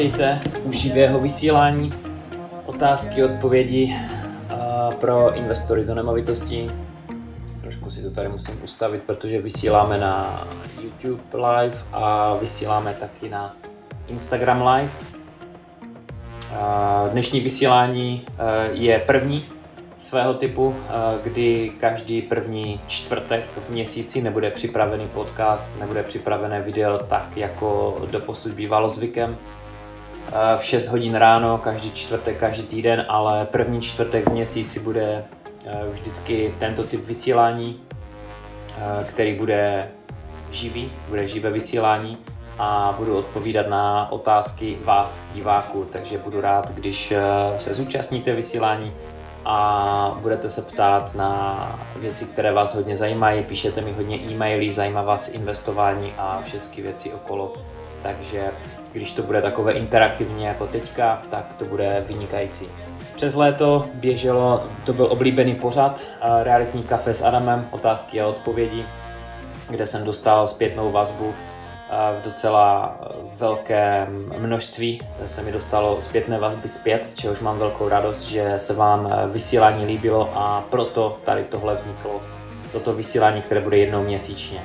vítejte u živého vysílání. Otázky, odpovědi pro investory do nemovitostí. Trošku si to tady musím ustavit, protože vysíláme na YouTube live a vysíláme taky na Instagram live. Dnešní vysílání je první svého typu, kdy každý první čtvrtek v měsíci nebude připravený podcast, nebude připravené video tak, jako doposud bývalo zvykem v 6 hodin ráno, každý čtvrtek, každý týden, ale první čtvrtek v měsíci bude vždycky tento typ vysílání, který bude živý, bude živé vysílání a budu odpovídat na otázky vás, diváků, takže budu rád, když se zúčastníte vysílání a budete se ptát na věci, které vás hodně zajímají, píšete mi hodně e-maily, zajímá vás investování a všechny věci okolo, takže když to bude takové interaktivní jako teďka, tak to bude vynikající. Přes léto běželo, to byl oblíbený pořad, realitní kafe s Adamem, otázky a odpovědi, kde jsem dostal zpětnou vazbu v docela velkém množství se mi dostalo zpětné vazby zpět, z čehož mám velkou radost, že se vám vysílání líbilo a proto tady tohle vzniklo, toto vysílání, které bude jednou měsíčně.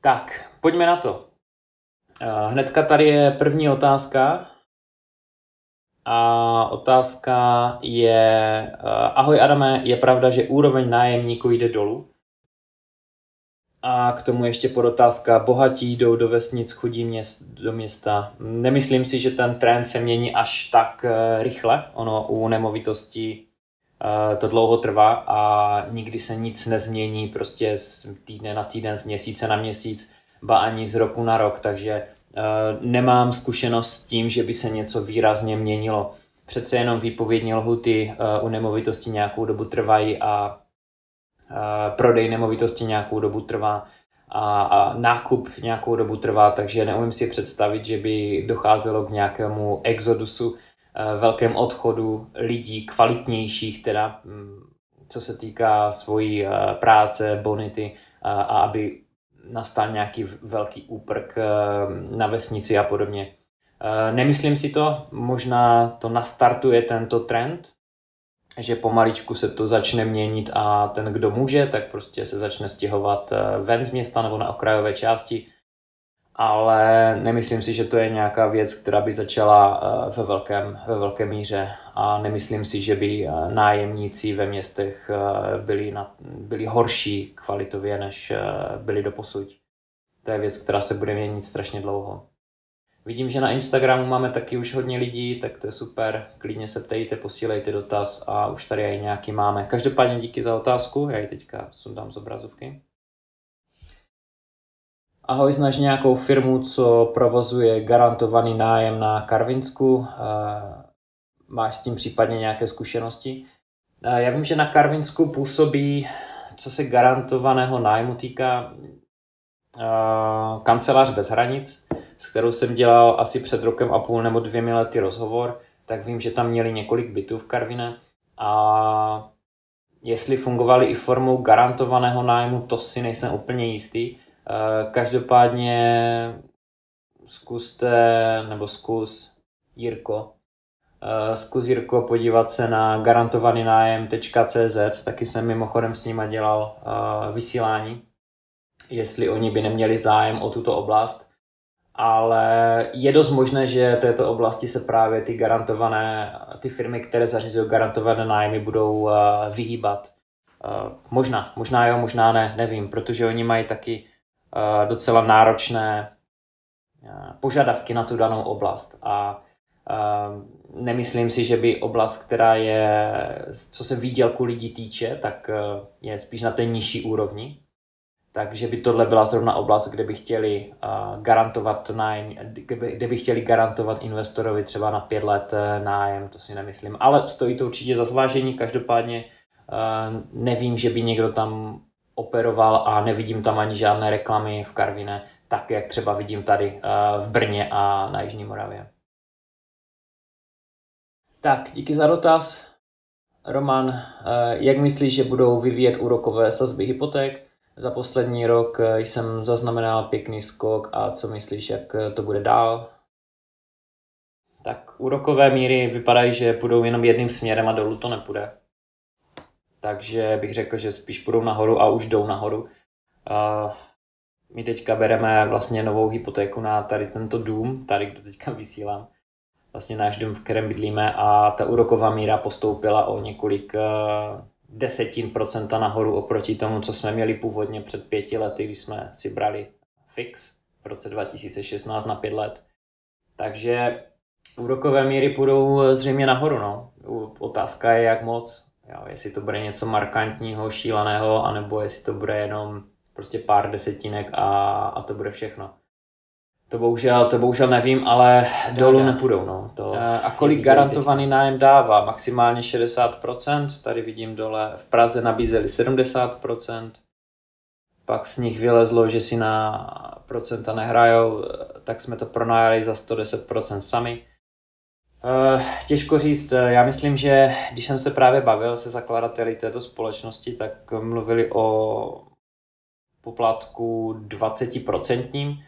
Tak, pojďme na to. Hnedka tady je první otázka. A otázka je, ahoj Adame, je pravda, že úroveň nájemníků jde dolů? A k tomu ještě podotázka, bohatí jdou do vesnic, chudí měst, do města. Nemyslím si, že ten trend se mění až tak eh, rychle. Ono u nemovitostí eh, to dlouho trvá a nikdy se nic nezmění prostě z týdne na týden, z měsíce na měsíc, ba ani z roku na rok, takže eh, nemám zkušenost s tím, že by se něco výrazně měnilo. Přece jenom výpovědní lhuty u nemovitosti nějakou dobu trvají a prodej nemovitosti nějakou dobu trvá a, a nákup nějakou dobu trvá, takže neumím si představit, že by docházelo k nějakému exodusu, velkém odchodu lidí kvalitnějších, teda mm, co se týká svojí práce, bonity a aby nastal nějaký velký úprk e, na vesnici a podobně. Nemyslím si to, možná to nastartuje tento trend, že pomaličku se to začne měnit a ten, kdo může, tak prostě se začne stěhovat eh, ven z města nebo na okrajové části. Ale nemyslím si, že to je nějaká věc, která by začala eh, ve velkém, ve velké míře a nemyslím si, že by eh, nájemníci ve městech byli, na, byli horší kvalitově, než byli do posud. To je věc, která se bude měnit strašně dlouho. Vidím, že na Instagramu máme taky už hodně lidí, tak to je super. Klidně se ptejte, posílejte dotaz a už tady i nějaký máme. Každopádně díky za otázku, já ji teďka sundám z obrazovky. Ahoj, znáš nějakou firmu, co provozuje garantovaný nájem na Karvinsku? Máš s tím případně nějaké zkušenosti? Já vím, že na Karvinsku působí, co se garantovaného nájmu týká, kancelář bez hranic, s kterou jsem dělal asi před rokem a půl nebo dvěmi lety rozhovor, tak vím, že tam měli několik bytů v Karvine a jestli fungovali i formou garantovaného nájmu, to si nejsem úplně jistý. Každopádně zkuste, nebo zkus Jirko, zkus Jirko podívat se na garantovaný nájem.cz, taky jsem mimochodem s nima dělal eh, vysílání, jestli oni by neměli zájem o tuto oblast. Ale je dost možné, že této oblasti se právě ty garantované, ty firmy, které zařizují garantované nájmy, budou uh, vyhýbat. Možná, možná jo, možná ne, nevím, protože oni mají taky docela náročné požadavky na tu danou oblast. A nemyslím si, že by oblast, která je, co se výdělku lidí týče, tak je spíš na té nižší úrovni, takže by tohle byla zrovna oblast, kde by chtěli uh, garantovat nájem, kde, by chtěli garantovat investorovi třeba na pět let uh, nájem, to si nemyslím. Ale stojí to určitě za zvážení, každopádně nevím, že by někdo tam operoval a nevidím tam ani žádné reklamy v Karvine, tak jak třeba vidím tady v Brně a na Jižní Moravě. Tak, díky za dotaz. Roman, jak myslíš, že budou vyvíjet úrokové sazby hypoték? Za poslední rok jsem zaznamenal pěkný skok a co myslíš, jak to bude dál? Tak úrokové míry vypadají, že půjdou jenom jedným směrem a dolů to nepůjde. Takže bych řekl, že spíš půjdou nahoru a už jdou nahoru. My teďka bereme vlastně novou hypotéku na tady tento dům, tady kde teďka vysílám. Vlastně náš dům, v kterém bydlíme a ta úroková míra postoupila o několik eh, desetin procenta nahoru oproti tomu, co jsme měli původně před pěti lety, když jsme si brali fix v roce 2016 na pět let. Takže úrokové míry půjdou zřejmě nahoru. No. Otázka je, jak moc. Jo, jestli to bude něco markantního, šíleného, anebo jestli to bude jenom prostě pár desetinek a, a to bude všechno. To bohužel, to bohužel nevím, ale dolů ne. nepůjdou. No. To a kolik garantovaný nájem dává? Maximálně 60%, tady vidím dole. V Praze nabízeli 70%, pak z nich vylezlo, že si na procenta nehrajou, tak jsme to pronajali za 110% sami. Eh, těžko říct, já myslím, že když jsem se právě bavil se zakladateli této společnosti, tak mluvili o poplatku 20%,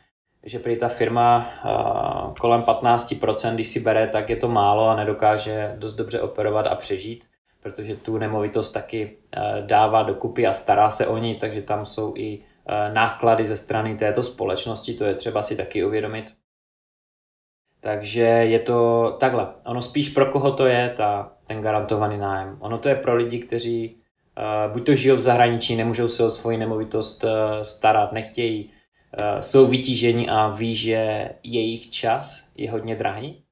že prý ta firma kolem 15%, když si bere, tak je to málo a nedokáže dost dobře operovat a přežít, protože tu nemovitost taky uh, dává dokupy a stará se o ní, takže tam jsou i uh, náklady ze strany této společnosti, to je třeba si taky uvědomit. Takže je to takhle. Ono spíš pro koho to je ta, ten garantovaný nájem. Ono to je pro lidi, kteří uh, buď to žijou v zahraničí, nemůžou se o svoji nemovitost uh, starat, nechtějí, jsou vytíženi a ví, že jejich čas je hodně drahý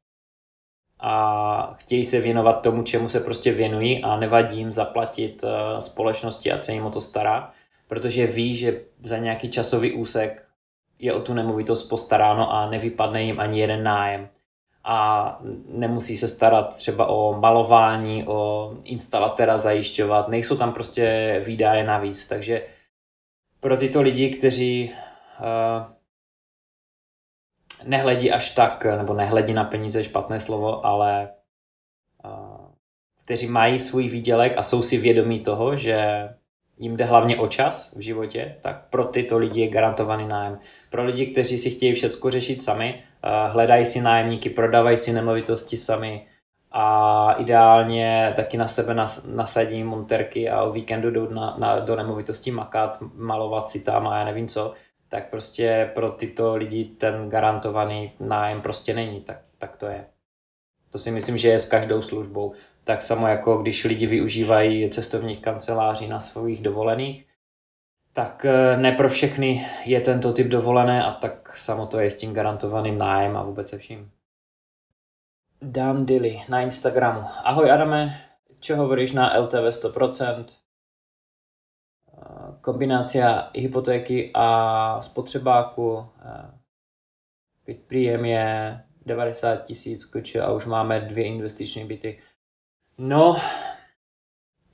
a chtějí se věnovat tomu, čemu se prostě věnují a nevadí jim zaplatit uh, společnosti a se jim o to stará, protože ví, že za nějaký časový úsek je o tu nemovitost postaráno a nevypadne jim ani jeden nájem. A nemusí se starat třeba o malování, o instalatéra zajišťovat, nejsou tam prostě výdaje navíc. Takže pro tyto lidi, kteří nehledí až tak, nebo nehledí na peníze, špatné slovo, ale uh, kteří mají svůj výdělek a jsou si vědomí toho, že jim jde hlavně o čas v životě, tak pro tyto lidi je garantovaný nájem. Pro lidi, kteří si chtějí všechno řešit sami, eh, hledají si nájemníky, prodávají si nemovitosti sami a ideálně taky na sebe nasadí monterky a o víkendu jdou na, na, do nemovitosti makat, malovat si tam a já nevím co, tak prostě pro tyto lidi ten garantovaný nájem prostě není, tak, tak to je. To si myslím, že je s každou službou. Tak samo jako když lidi využívají cestovních kanceláří na svých dovolených, tak eh, ne pro všechny je tento typ dovolené a tak samo to je s tím garantovaným nájem a vůbec se vším. Dan Dilly na Instagramu. Ahoj Adame, čo hovoríš na LTV 100%? Kombinácia hypotéky a spotřebáku, eh, keď príjem je 90 tisíc a už máme dvě investiční byty. No,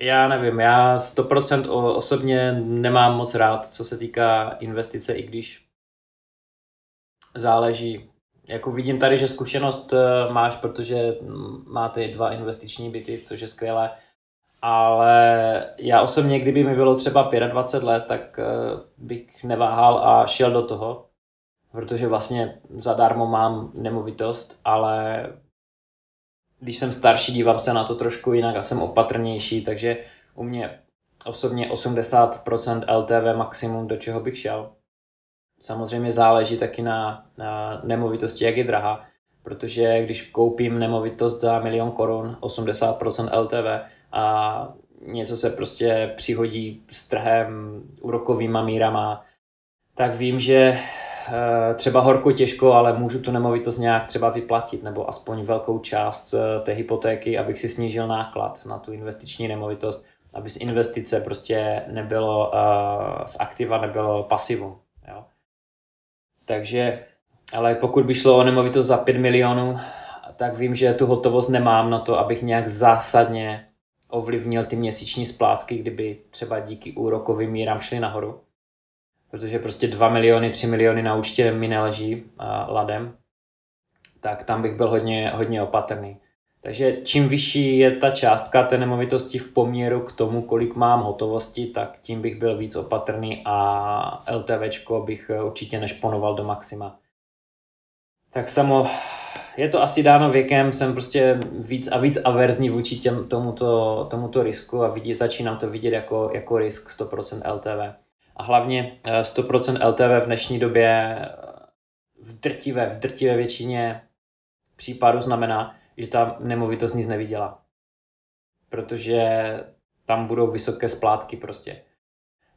já nevím, já 100% osobně nemám moc rád, co se týká investice, i když záleží. Jako vidím tady, že zkušenost eh, máš, protože máte dva investiční byty, což je skvělé, ale já osobně, kdyby mi bylo třeba 25 let, tak eh, bych neváhal a šel do toho, protože vlastně zadarmo mám nemovitost, ale když jsem starší, dívám se na to trošku jinak a jsem opatrnější, takže u mě osobně 80% LTV maximum, do čeho bych šel. Samozřejmě záleží taky na, na nemovitosti, jak je drahá, protože když koupím nemovitost za milion korun, 80% LTV a něco se prostě přihodí s trhem, úrokovýma mírama, tak vím, že Eh, třeba horko těžko, ale můžu tu nemovitost nějak třeba vyplatit, nebo aspoň velkou část eh, té hypotéky, abych si snížil náklad na tu investiční nemovitost, aby z investice prostě nebylo, uh, z aktiva nebylo pasivu. Jo. Takže, ale pokud by šlo o nemovitost za 5 milionů, tak vím, že tu hotovost nemám na to, abych nějak zásadně ovlivnil ty měsíční splátky, kdyby třeba díky úrokovým mírám šly nahoru protože prostě 2 miliony, 3 miliony na účtě mi neleží uh, ladem, tak tam bych byl hodně, hodně opatrný. Takže čím vyšší je ta částka té nemovitosti v poměru k tomu, kolik mám hotovosti, tak tím bych byl víc opatrný a LTVčko bych určitě nešponoval do maxima. Tak samo, je to asi dáno věkem, jsem prostě víc a víc averzní vůči těm, tomuto, tomuto risku a vidí, začínám to vidět jako, jako risk 100% LTV. A hlavně 100% eh, LTV v dnešní době eh, v drtivé, v drtivé většině případů znamená, že ta nemovitost nic nevydělá. Protože tam budou vysoké splátky prostě.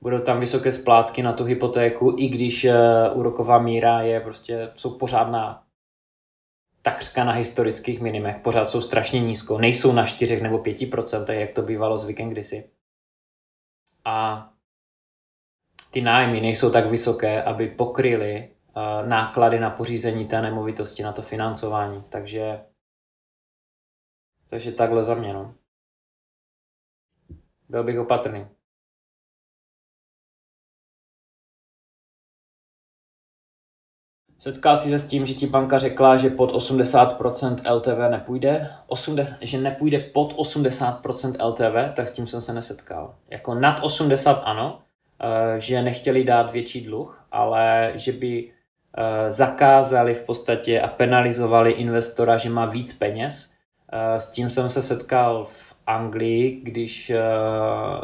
Budou tam vysoké splátky na tu hypotéku, i když uh, úroková míra je prostě, jsou pořádná takřka na historických minimech, pořád jsou strašně nízko, nejsou na 4 nebo 5%, jak to bývalo zvykem kdysi. A ty nájmy nejsou tak vysoké, aby pokryly uh, náklady na pořízení té nemovitosti, na to financování. Takže takže takhle za mě, no. Byl bych opatrný. Setkal jsi se s tím, že ti banka řekla, že pod 80% LTV nepůjde, 80, že nepůjde pod 80% LTV, tak s tím jsem se nesetkal. Jako nad 80 ano, eh, že nechtěli dát větší dluh, ale že by eh, zakázali v podstatě a penalizovali investora, že má víc peněz, Eh, s tím jsem se setkal v Anglii, když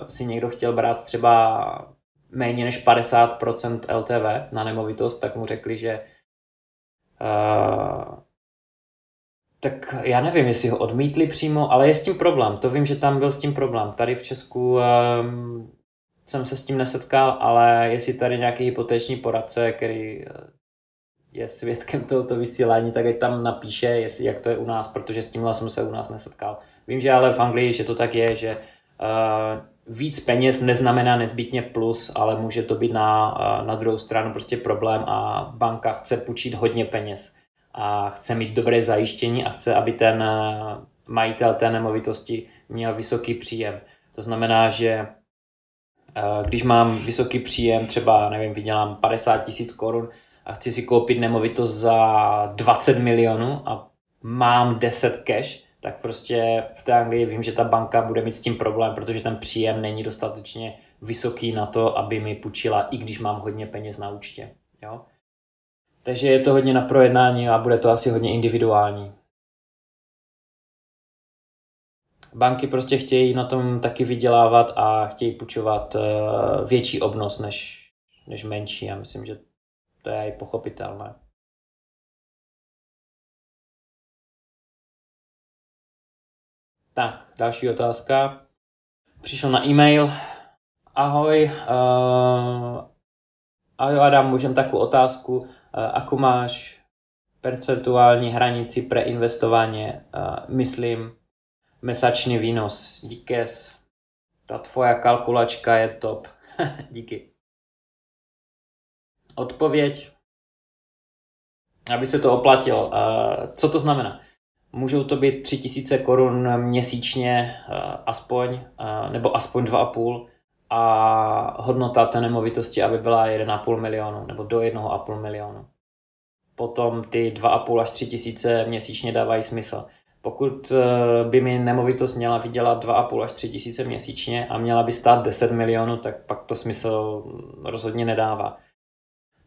si někdo chtěl brát třeba méně než 50% LTV na nemovitost, tak mu řekli, že tak já nevím, jestli ho odmítli přímo, ale je s tím problém. To vím, že tam byl s tím problém. Tady v Česku um, jsem se s tím nesetkal, ale jestli tady nějaký hypotéční poradce, který je svědkem tohoto vysílání, tak ať tam napíše, jestli, jak to je u nás, protože s tímhle jsem se u nás nesetkal. Vím, že ale v Anglii, že to tak je, že víc peněz neznamená nezbytně plus, ale může to být na, na druhou stranu prostě problém a banka chce půjčit hodně peněz a chce mít dobré zajištění a chce, aby ten uh, majitel té nemovitosti měl vysoký příjem. To znamená, že když mám vysoký příjem, třeba, nevím, vydělám 50 tisíc korun, a chci si koupit nemovitost za 20 milionů a mám 10 cash, tak prostě v té Anglii vím, že ta banka bude mít s tím problém, protože ten příjem není dostatečně vysoký na to, aby mi půjčila, i když mám hodně peněz na účtě. Jo? Takže je to hodně na projednání a bude to asi hodně individuální. Banky prostě chtějí na tom taky vydělávat a chtějí půjčovat eh, větší obnos než, než menší. Já myslím, že to je i pochopitelné. Tak, další otázka. Přišel na e-mail. Ahoj, uh, ahoj Adam, můžem takovou otázku. Uh, ako máš percentuální hranici pre investování? Uh, myslím, mesačný výnos. Díkes. Ta tvoja kalkulačka je top. Díky. Odpověď, aby se to oplatilo. Co to znamená? Můžou to být 3000 korun měsíčně aspoň, nebo aspoň 2,5 a hodnota té nemovitosti, aby byla 1,5 milionu nebo do 1,5 milionu. Potom ty 2,5 až 3 tisíce měsíčně dávají smysl. Pokud e, by mi nemovitost měla vydělat 2,5 až 3 tisíce měsíčně a měla by stát 10 milionů, tak pak to smysl rozhodně nedává.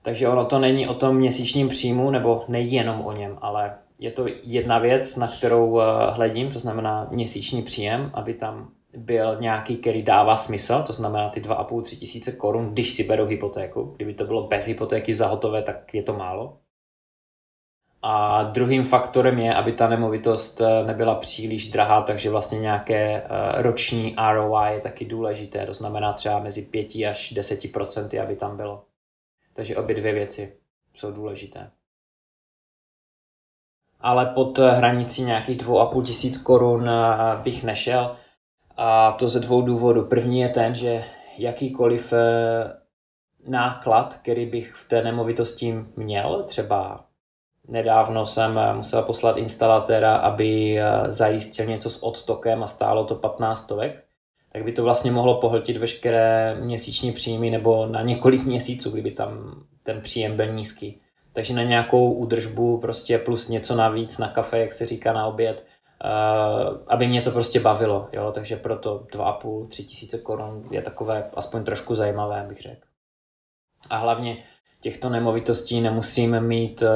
Takže ono to není o tom měsíčním příjmu, nebo nejenom o něm, ale je to jedna věc, na kterou eh, hledím, to znamená měsíční příjem, aby tam byl nějaký, který dává smysl, to znamená ty 2,5-3 tisíce korun, když si beru hypotéku. Kdyby to bylo bez hypotéky za hotové, tak je to málo. A druhým faktorem je, aby ta nemovitost eh, nebyla příliš drahá, takže vlastně nějaké eh, roční ROI je taky důležité, to znamená třeba mezi 5 až 10% aby tam bylo. Takže obě dvě věci jsou důležité. Ale pod hranicí nějakých 2,5 tisíc korun eh, bych nešel. A to ze dvou důvodů. První je ten, že jakýkoliv eh, náklad, který bych v té nemovitosti měl, třeba nedávno jsem eh, musel poslat instalatéra, aby zajistil něco s odtokem a stálo to 15 stovek, tak by to vlastně mohlo pohltit veškeré měsíční příjmy nebo na několik měsíců, kdyby tam ten příjem byl nízký. Takže na nějakou údržbu prostě plus něco navíc na kafe, jak se říká na oběd, aby mě to prostě bavilo, jo, takže proto 2,5, 3 tisíce korun je takové aspoň trošku zajímavé, bych řekl. A hlavně těchto nemovitostí nemusím mít uh,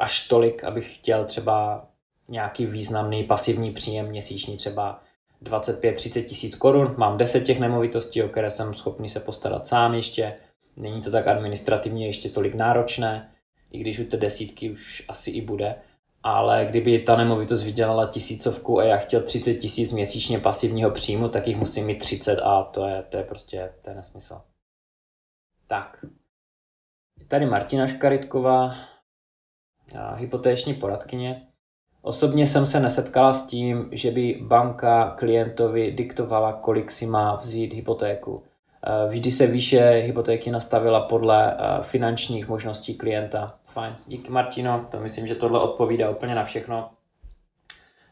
až tolik, abych chtěl třeba nějaký významný pasivní příjem měsíční, třeba 25-30 tisíc korun. Mám 10 těch nemovitostí, o které jsem schopný se postarat sám ještě. Není to tak administrativně ještě tolik náročné, i když u té desítky už asi i bude. Ale kdyby ta nemovitost vydělala tisícovku a já chtěl 30 tisíc měsíčně pasivního příjmu, tak jich musím mít 30 a to je, to je prostě to je nesmysl. Tak, tady Martina Škaritková, hypotéční poradkyně. Osobně jsem se nesetkala s tím, že by banka klientovi diktovala, kolik si má vzít hypotéku. Vždy se výše hypotéky nastavila podle finančních možností klienta. Fajn, díky Martino, to myslím, že tohle odpovídá úplně na všechno.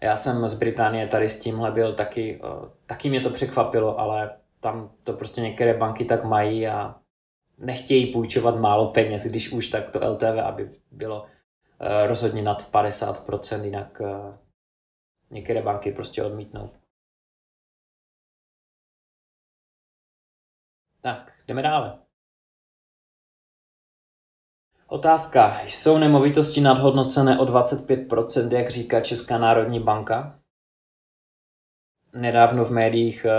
Já jsem z Británie tady s tímhle byl taky, taky mě to překvapilo, ale tam to prostě některé banky tak mají a nechtějí půjčovat málo peněz, když už tak to LTV, aby bylo eh, rozhodně nad 50%, jinak eh, některé banky prostě odmítnou. Tak, jdeme dále. Otázka. Jsou nemovitosti nadhodnocené o 25%, jak říká Česká národní banka? Nedávno v médiích eh,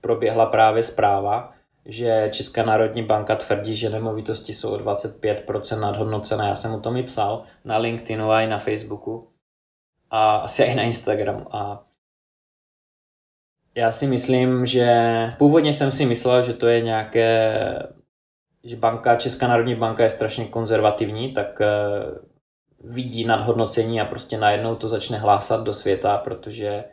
proběhla právě zpráva, že Česká národní banka tvrdí, že nemovitosti jsou o 25% nadhodnocené. Já jsem o tom i psal na LinkedInu a i na Facebooku a asi i na Instagramu. A já si myslím, že původně jsem si myslel, že to je nějaké, že banka, Česká národní banka je strašně konzervativní, tak eh, vidí nadhodnocení a prostě najednou to začne hlásat do světa, protože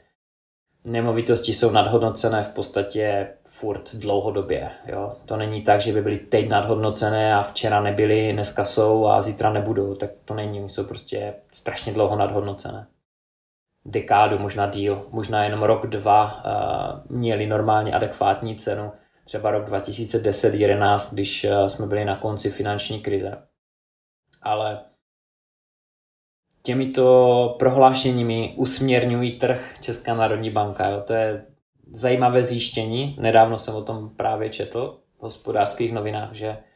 nemovitosti jsou nadhodnocené v podstatě furt dlouhodobě. Jo? To není tak, že by byly teď nadhodnocené a včera nebyly, dneska jsou a zítra nebudou. Tak to není, jsou prostě strašně dlouho nadhodnocené. Dekádu, možná díl, možná jenom rok, dva uh, měli normálně adekvátní cenu. Třeba rok 2010-11, když uh, jsme byli na konci finanční krize. Ale těmito prohlášeními usměrňují trh Česká národní banka. Jo. To je zajímavé zjištění. Nedávno jsem o tom právě četl v hospodářských novinách, že eh,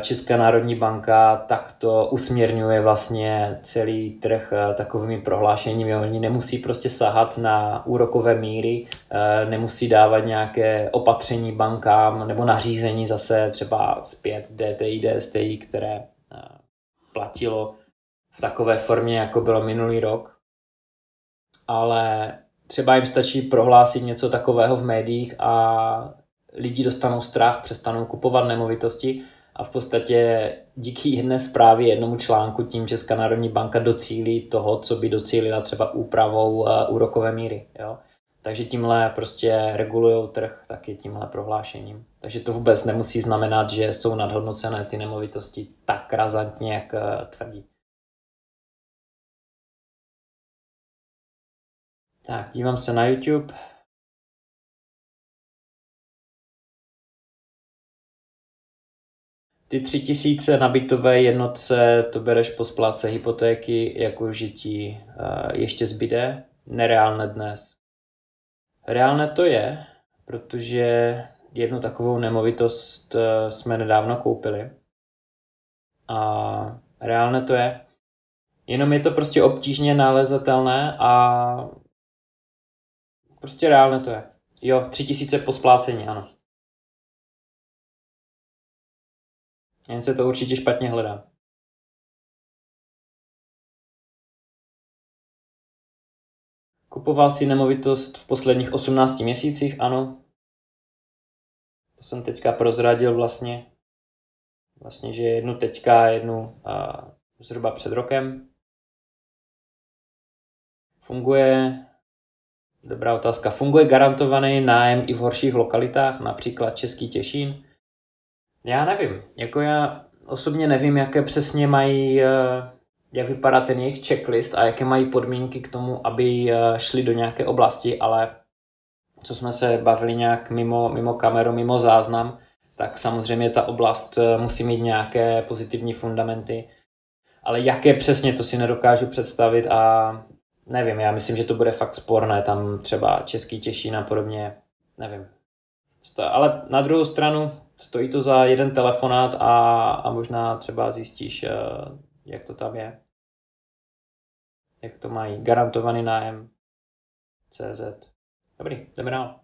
Česká národní banka takto usměrňuje vlastně celý trh eh, takovými prohlášeními. Oni nemusí prostě sahat na úrokové míry, eh, nemusí dávat nějaké opatření bankám nebo nařízení zase třeba zpět DTI, DSTI, které platilo v takové formě, jako bylo minulý rok. Ale třeba jim stačí prohlásit něco takového v médiích a lidi dostanou strach, přestanou kupovat nemovitosti a v podstatě díky jedné zprávě, jednomu článku tím Česká národní banka docílí toho, co by docílila třeba úpravou uh, úrokové míry. Jo? Takže tímhle prostě regulují trh taky tímhle prohlášením. Takže to vůbec nemusí znamenat, že jsou nadhodnocené ty nemovitosti tak razantně, jak uh, tvrdí. Tak, dívám se na YouTube. Ty tři tisíce na bytové jednotce to bereš po spláce hypotéky, jako že ti uh, ještě zbyde. Nereálné dnes. Reálné to je, protože jednu takovou nemovitost uh, jsme nedávno koupili. A reálné to je. Jenom je to prostě obtížně nalezatelné a Prostě reálně to je. Jo, tři tisíce po splácení, ano. Jen se to určitě špatně hledá. Kupoval si nemovitost v posledních 18 měsících? Ano. To jsem teďka prozradil vlastně. Vlastně, že jednu teďka, jednu a, zhruba před rokem. Funguje Dobrá otázka. Funguje garantovaný nájem i v horších lokalitách, například Český Těšín? Já nevím. Jako já osobně nevím, jaké přesně mají, eh, jak vypadá ten jejich checklist a jaké mají podmínky k tomu, aby eh, šli do nějaké oblasti, ale co jsme se bavili nějak mimo, mimo kameru, mimo záznam, tak samozřejmě ta oblast eh, musí mít nějaké pozitivní fundamenty. Ale jaké přesně, to si nedokážu představit a nevím, já myslím, že to bude fakt sporné, tam třeba Český Těšín a podobně, nevím. Ale na druhou stranu stojí to za jeden telefonát a, a možná třeba zjistíš, eh, jak to tam je. Jak to mají. Garantovaný nájem. CZ. Dobrý, jdeme dál.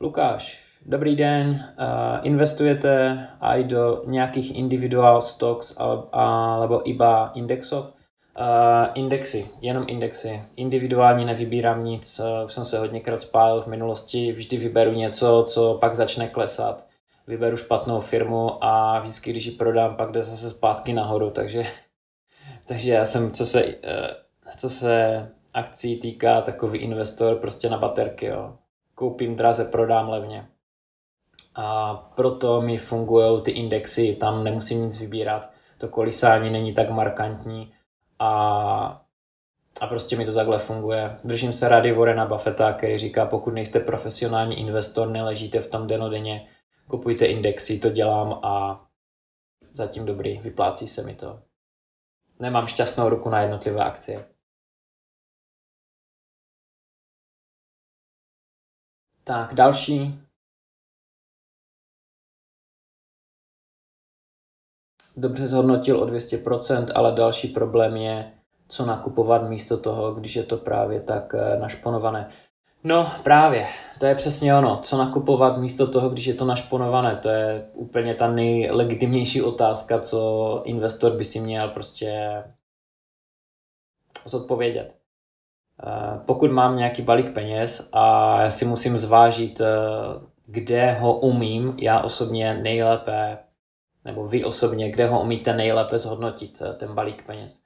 Lukáš, dobrý den. Uh, investujete i do nějakých individual stocks alebo iba indexov? Uh, indexy, jenom indexy. Individuálně nevybírám nic, uh, jsem se hodněkrát spálil v minulosti, vždy vyberu něco, co pak začne klesat. Vyberu špatnou firmu a vždycky, když ji prodám, pak jde zase zpátky nahoru, takže, takže já jsem, co se, uh, co se akcí týká, takový investor prostě na baterky, jo koupím draze, prodám levně. A proto mi fungují ty indexy, tam nemusím nic vybírat, to kolísání není tak markantní a, a prostě mi to takhle funguje. Držím se rady Warrena Buffetta, který říká, pokud nejste profesionální investor, neležíte v tom denodenně, kupujte indexy, to dělám a zatím dobrý, vyplácí se mi to. Nemám šťastnou ruku na jednotlivé akcie. Tak, další. Dobře zhodnotil o 200%, ale další problém je, co nakupovat místo toho, když je to právě tak eh, našponované. No právě, to je přesně ono. Co nakupovat místo toho, když je to našponované? To je úplně ta nejlegitimnější otázka, co investor by si měl prostě zodpovědět. Eh, pokud mám nějaký balík peněz a já si musím zvážit, eh, kde ho umím já osobně nejlépe, nebo vy osobně, kde ho umíte nejlépe zhodnotit, eh, ten balík peněz.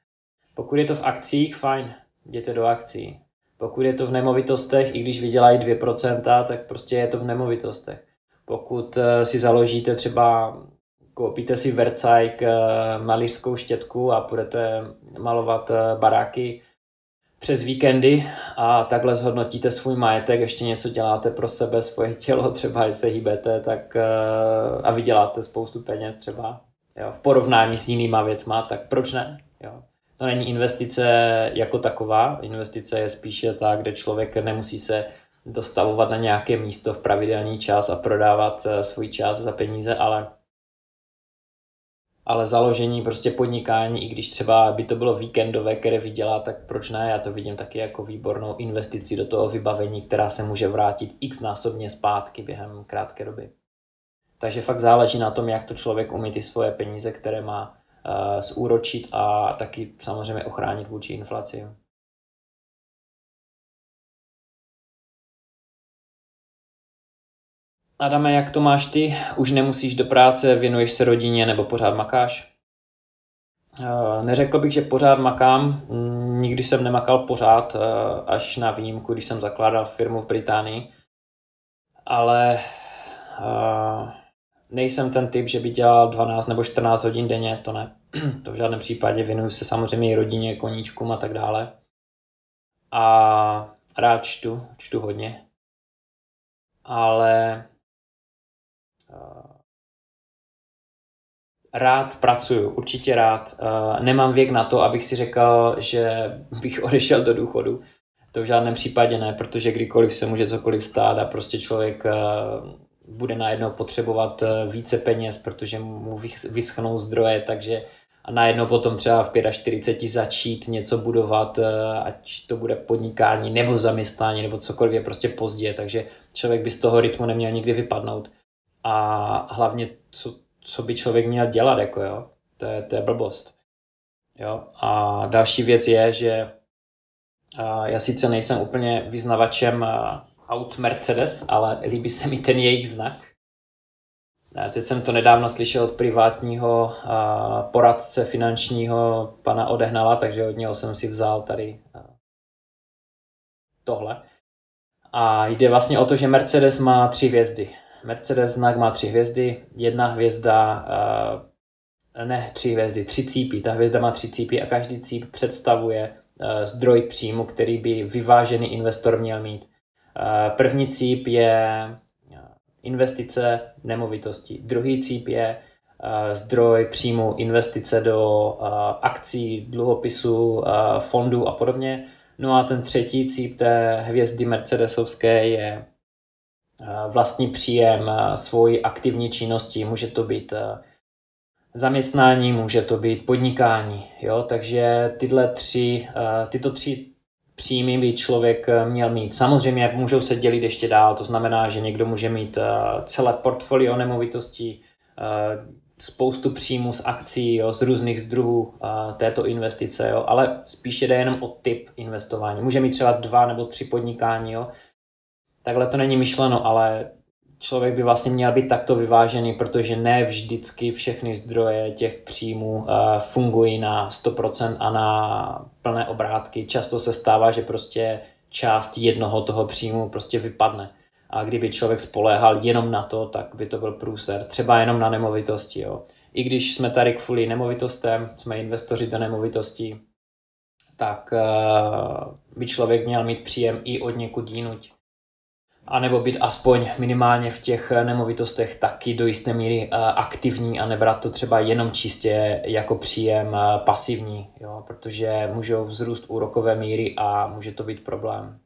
Pokud je to v akcích, fajn, jděte do akcí. Pokud je to v nemovitostech, i když vydělají 2%, tak prostě je to v nemovitostech. Pokud si založíte třeba, koupíte si Versailles malířskou štětku a budete malovat baráky, přes víkendy a takhle zhodnotíte svůj majetek, ještě něco děláte pro sebe, svoje tělo, třeba se hýbete, tak eh, a vyděláte spoustu peněz třeba jo, v porovnání s jinýma věcma, tak proč ne? Jo. To není investice jako taková, investice je spíše ta, kde člověk nemusí se dostavovat na nějaké místo v pravidelný čas a prodávat eh, svůj čas za peníze, ale ale založení prostě podnikání, i když třeba by to bylo víkendové, které vydělá, tak proč ne? Já to vidím taky jako výbornou investici do toho vybavení, která se může vrátit x násobně zpátky během krátké doby. Takže fakt záleží na tom, jak to člověk umí ty svoje peníze, které má uh, zúročit a taky samozřejmě ochránit vůči inflaci. Adame, jak to máš ty? Už nemusíš do práce, věnuješ se rodině nebo pořád makáš? Eh, neřekl bych, že pořád makám. Mm, nikdy jsem nemakal pořád, eh, až na výjimku, když jsem zakládal firmu v Británii. Ale eh, nejsem ten typ, že by dělal 12 nebo 14 hodin denně, to ne. To v žádném případě věnuju se samozřejmě i rodině, koníčkům a tak dále. A rád čtu, čtu hodně. Ale rád pracuju, určitě rád. Nemám věk na to, abych si řekl, že bych odešel do důchodu. To v žádném případě ne, protože kdykoliv se může cokoliv stát a prostě člověk bude najednou potřebovat více peněz, protože mu vyschnou zdroje, takže a najednou potom třeba v 45 začít něco budovat, ať to bude podnikání nebo zaměstnání nebo cokoliv je prostě pozdě, takže člověk by z toho rytmu neměl nikdy vypadnout a hlavně, co, co by člověk měl dělat, jako jo, to je, to je blbost. Jo? A další věc je, že já sice nejsem úplně vyznavačem aut Mercedes, ale líbí se mi ten jejich znak. Teď jsem to nedávno slyšel od privátního poradce finančního pana Odehnala, takže od něho jsem si vzal tady tohle. A jde vlastně o to, že Mercedes má tři hvězdy. Mercedes znak má tři hvězdy, jedna hvězda, uh, ne tři hvězdy, tři cípy. Ta hvězda má tři cípy a každý cíp představuje uh, zdroj příjmu, který by vyvážený investor měl mít. Uh, první cíp je investice nemovitosti, druhý cíp je zdroj příjmu investice do akcí, dluhopisů, fondů a podobně. No a ten třetí cíp té hvězdy Mercedesovské je vlastní příjem svojí aktivní činnosti. Může to být zaměstnání, může to být podnikání. Jo? Takže tyhle tři, tyto tři příjmy by člověk měl mít. Samozřejmě můžou se dělit ještě dál, to znamená, že někdo může mít celé portfolio nemovitostí, spoustu příjmů z akcí, jo, z různých druhů této investice, jo, ale spíše jde jenom o typ investování. Může mít třeba dva nebo tři podnikání, jo. Takhle to není myšleno, ale člověk by vlastně měl být takto vyvážený, protože ne vždycky všechny zdroje těch příjmů uh, fungují na 100% a na plné obrátky. Často se stává, že prostě část jednoho toho příjmu prostě vypadne. A kdyby člověk spoléhal jenom na to, tak by to byl průser. Třeba jenom na nemovitosti. Jo. I když jsme tady kvůli nemovitostem, jsme investoři do nemovitostí, tak uh, by člověk měl mít příjem i od někud jinuť a nebo být aspoň minimálně v těch nemovitostech taky do jisté míry eh, aktivní a nebrat to třeba jenom čistě jako příjem eh, pasivní, jo, protože můžou vzrůst úrokové míry a může to být problém.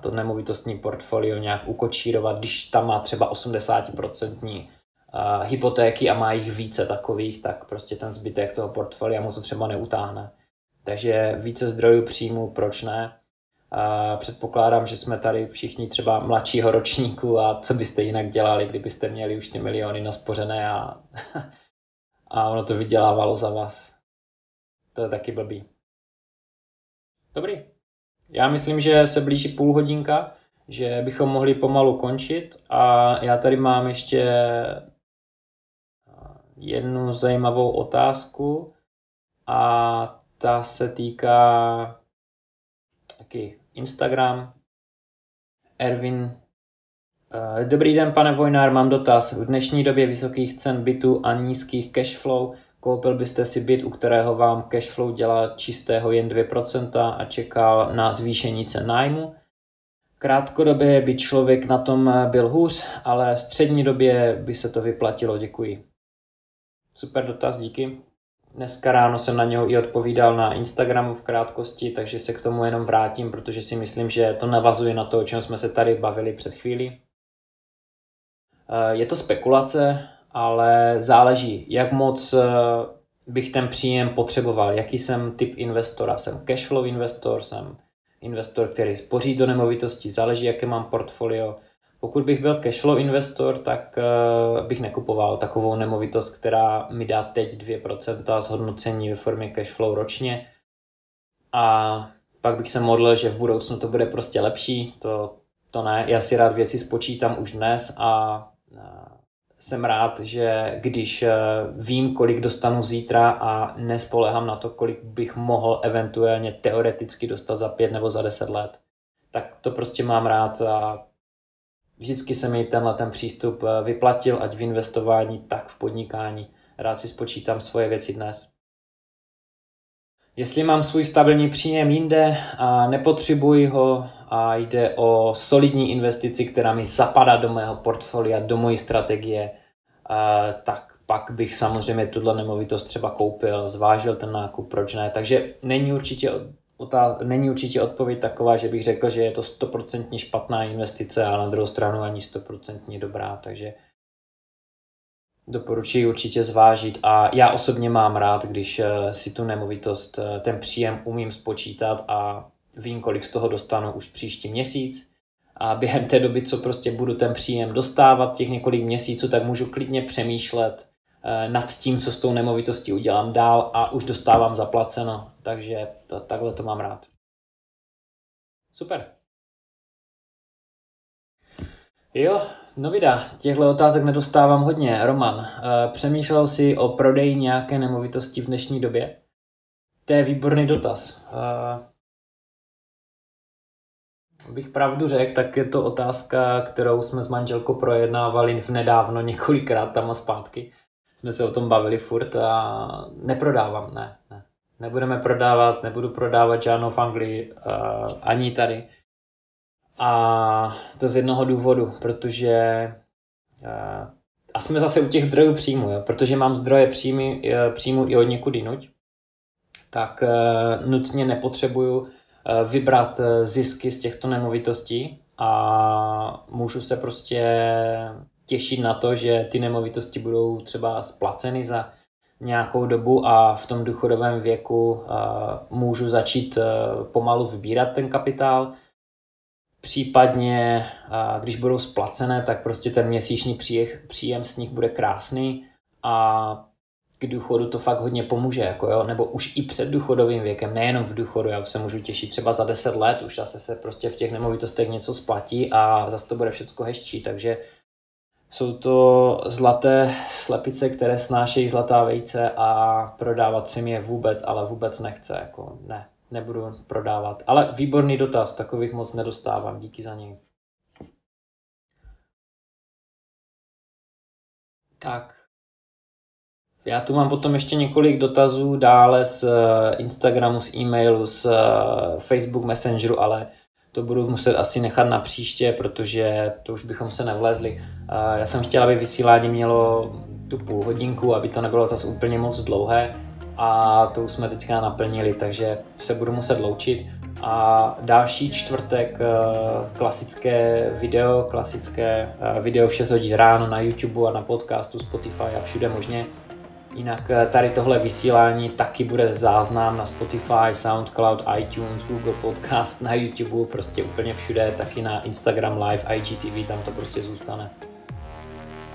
To nemovitostní portfolio nějak ukočírovat, když tam má třeba 80% eh, hypotéky a má jich více takových, tak prostě ten zbytek toho portfolia mu to třeba neutáhne. Takže více zdrojů příjmu, proč ne? Předpokládám, že jsme tady všichni třeba mladšího ročníku a co byste jinak dělali, kdybyste měli už ty miliony naspořené a, a ono to vydělávalo za vás. To je taky blbý. Dobrý. Já myslím, že se blíží půl hodinka, že bychom mohli pomalu končit a já tady mám ještě jednu zajímavou otázku a ta se týká taky Instagram. Ervin. Eh, dobrý den, pane Vojnár, mám dotaz. V dnešní době vysokých cen bytu a nízkých cashflow koupil byste si byt, u kterého vám cashflow dělá čistého jen 2% a čekal na zvýšení cen nájmu? Krátkodobě by člověk na tom byl hůř, ale střední době by se to vyplatilo. Děkuji. Super dotaz, díky. Dneska ráno jsem na něho i odpovídal na Instagramu v krátkosti, takže se k tomu jenom vrátím, protože si myslím, že to navazuje na to, o čem jsme se tady bavili před chvílí. Eh, je to spekulace, ale záleží, jak moc eh, bych ten příjem potřeboval, jaký jsem typ investora. Jsem cashflow investor, jsem investor, který spoří do nemovitosti, záleží, jaké mám portfolio, pokud bych byl cashflow investor, tak uh, bych nekupoval takovou nemovitost, která mi dá teď 2% zhodnocení ve formě cashflow ročně. A pak bych se modlil, že v budoucnu to bude prostě lepší. To, to ne. Já si rád věci spočítám už dnes a uh, jsem rád, že když uh, vím, kolik dostanu zítra a nespolehám na to, kolik bych mohl eventuálně teoreticky dostat za pět nebo za deset let, tak to prostě mám rád a Vždycky se mi tenhle ten přístup eh, vyplatil, ať v investování, tak v podnikání. Rád si spočítám svoje věci dnes. Jestli mám svůj stabilní příjem jinde a nepotřebuji ho a jde o solidní investici, která mi zapadá do mého portfolia, do mojí strategie, eh, tak pak bych samozřejmě tuhle nemovitost třeba koupil, zvážil ten nákup, proč ne. Takže není určitě otáz- není určitě odpověď taková, že bych řekl, že je to stoprocentně špatná investice, a na druhou stranu ani stoprocentně dobrá, takže doporučuji určitě zvážit. A já osobně mám rád, když eh, si tu nemovitost, eh, ten příjem umím spočítat a vím, kolik z toho dostanu už příští měsíc. A během té doby, co prostě budu ten příjem dostávat těch několik měsíců, tak můžu klidně přemýšlet, nad tím, co s tou nemovitostí udělám dál a už dostávám zaplaceno, takže to, takhle to mám rád. Super. Jo, no vida, těchto otázek nedostávám hodně. Roman, eh, přemýšlel jsi o prodeji nějaké nemovitosti v dnešní době? To je výborný dotaz. Eh, bych pravdu řekl, tak je to otázka, kterou jsme s manželkou projednávali v nedávno několikrát tam a zpátky jsme se o tom bavili furt a neprodávám, ne, ne. Nebudeme prodávat, nebudu prodávat žádnou v Anglii, uh, ani tady. A to z jednoho důvodu, protože uh, a jsme zase u těch zdrojů příjmu, jo? protože mám zdroje příjmy, příjmu i od někud jinuť, tak nutně nepotřebuju vybrat zisky z těchto nemovitostí a můžu se prostě těšit na to, že ty nemovitosti budou třeba splaceny za nějakou dobu a v tom důchodovém věku můžu začít pomalu vybírat ten kapitál. Případně, když budou splacené, tak prostě ten měsíční příjem z nich bude krásný a k důchodu to fakt hodně pomůže, jako jo, nebo už i před důchodovým věkem, nejenom v důchodu, já se můžu těšit třeba za 10 let, už zase se prostě v těch nemovitostech něco splatí a zase to bude všechno hezčí, takže jsou to zlaté slepice, které snášejí zlatá vejce a prodávat si je vůbec, ale vůbec nechce, jako ne, nebudu prodávat. Ale výborný dotaz, takových moc nedostávám, díky za něj. Tak, já tu mám potom ještě několik dotazů dále z eh, Instagramu, z e-mailu, z eh, Facebook Messengeru, ale to budu muset asi nechat na příště, protože to už bychom se nevlezli. Já jsem chtěl, aby vysílání mělo tu půl hodinku, aby to nebylo zase úplně moc dlouhé a to už jsme teďka naplnili, takže se budu muset loučit. A další čtvrtek eh, klasické video, klasické video v 6 hodin ráno na YouTube a na podcastu, Spotify a všude možně. Jinak eh, tady tohle vysílání taky bude záznam na Spotify, SoundCloud, iTunes, Google Podcast, na YouTube, prostě úplně všude, taky na Instagram Live, IGTV, tam to prostě zůstane.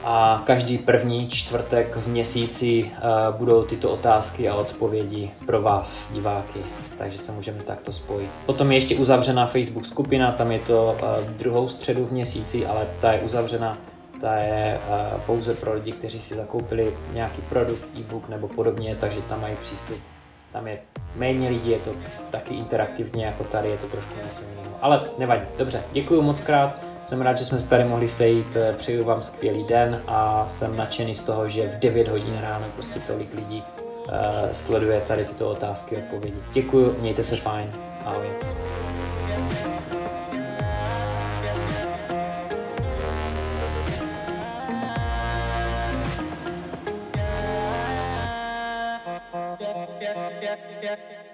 A každý první čtvrtek v měsíci uh, budou tyto otázky a odpovědi pro vás, diváky, takže se můžeme takto spojit. Potom je ještě uzavřená Facebook skupina, tam je to uh, druhou středu v měsíci, ale ta je uzavřena ta je uh, pouze pro lidi, kteří si zakoupili nějaký produkt, e-book nebo podobně, takže tam mají přístup. Tam je méně lidí, je to taky interaktivně jako tady, je to trošku něco jiného. Ale nevadí, dobře, děkuji moc krát, jsem rád, že jsme se tady mohli sejít, eh, přeju vám skvělý den a jsem nadšený z toho, že v 9 hodin ráno prostě tolik lidí uh, sleduje tady tyto otázky a odpovědi. Děkuji, mějte se fajn, ahoj. Yeah, yeah.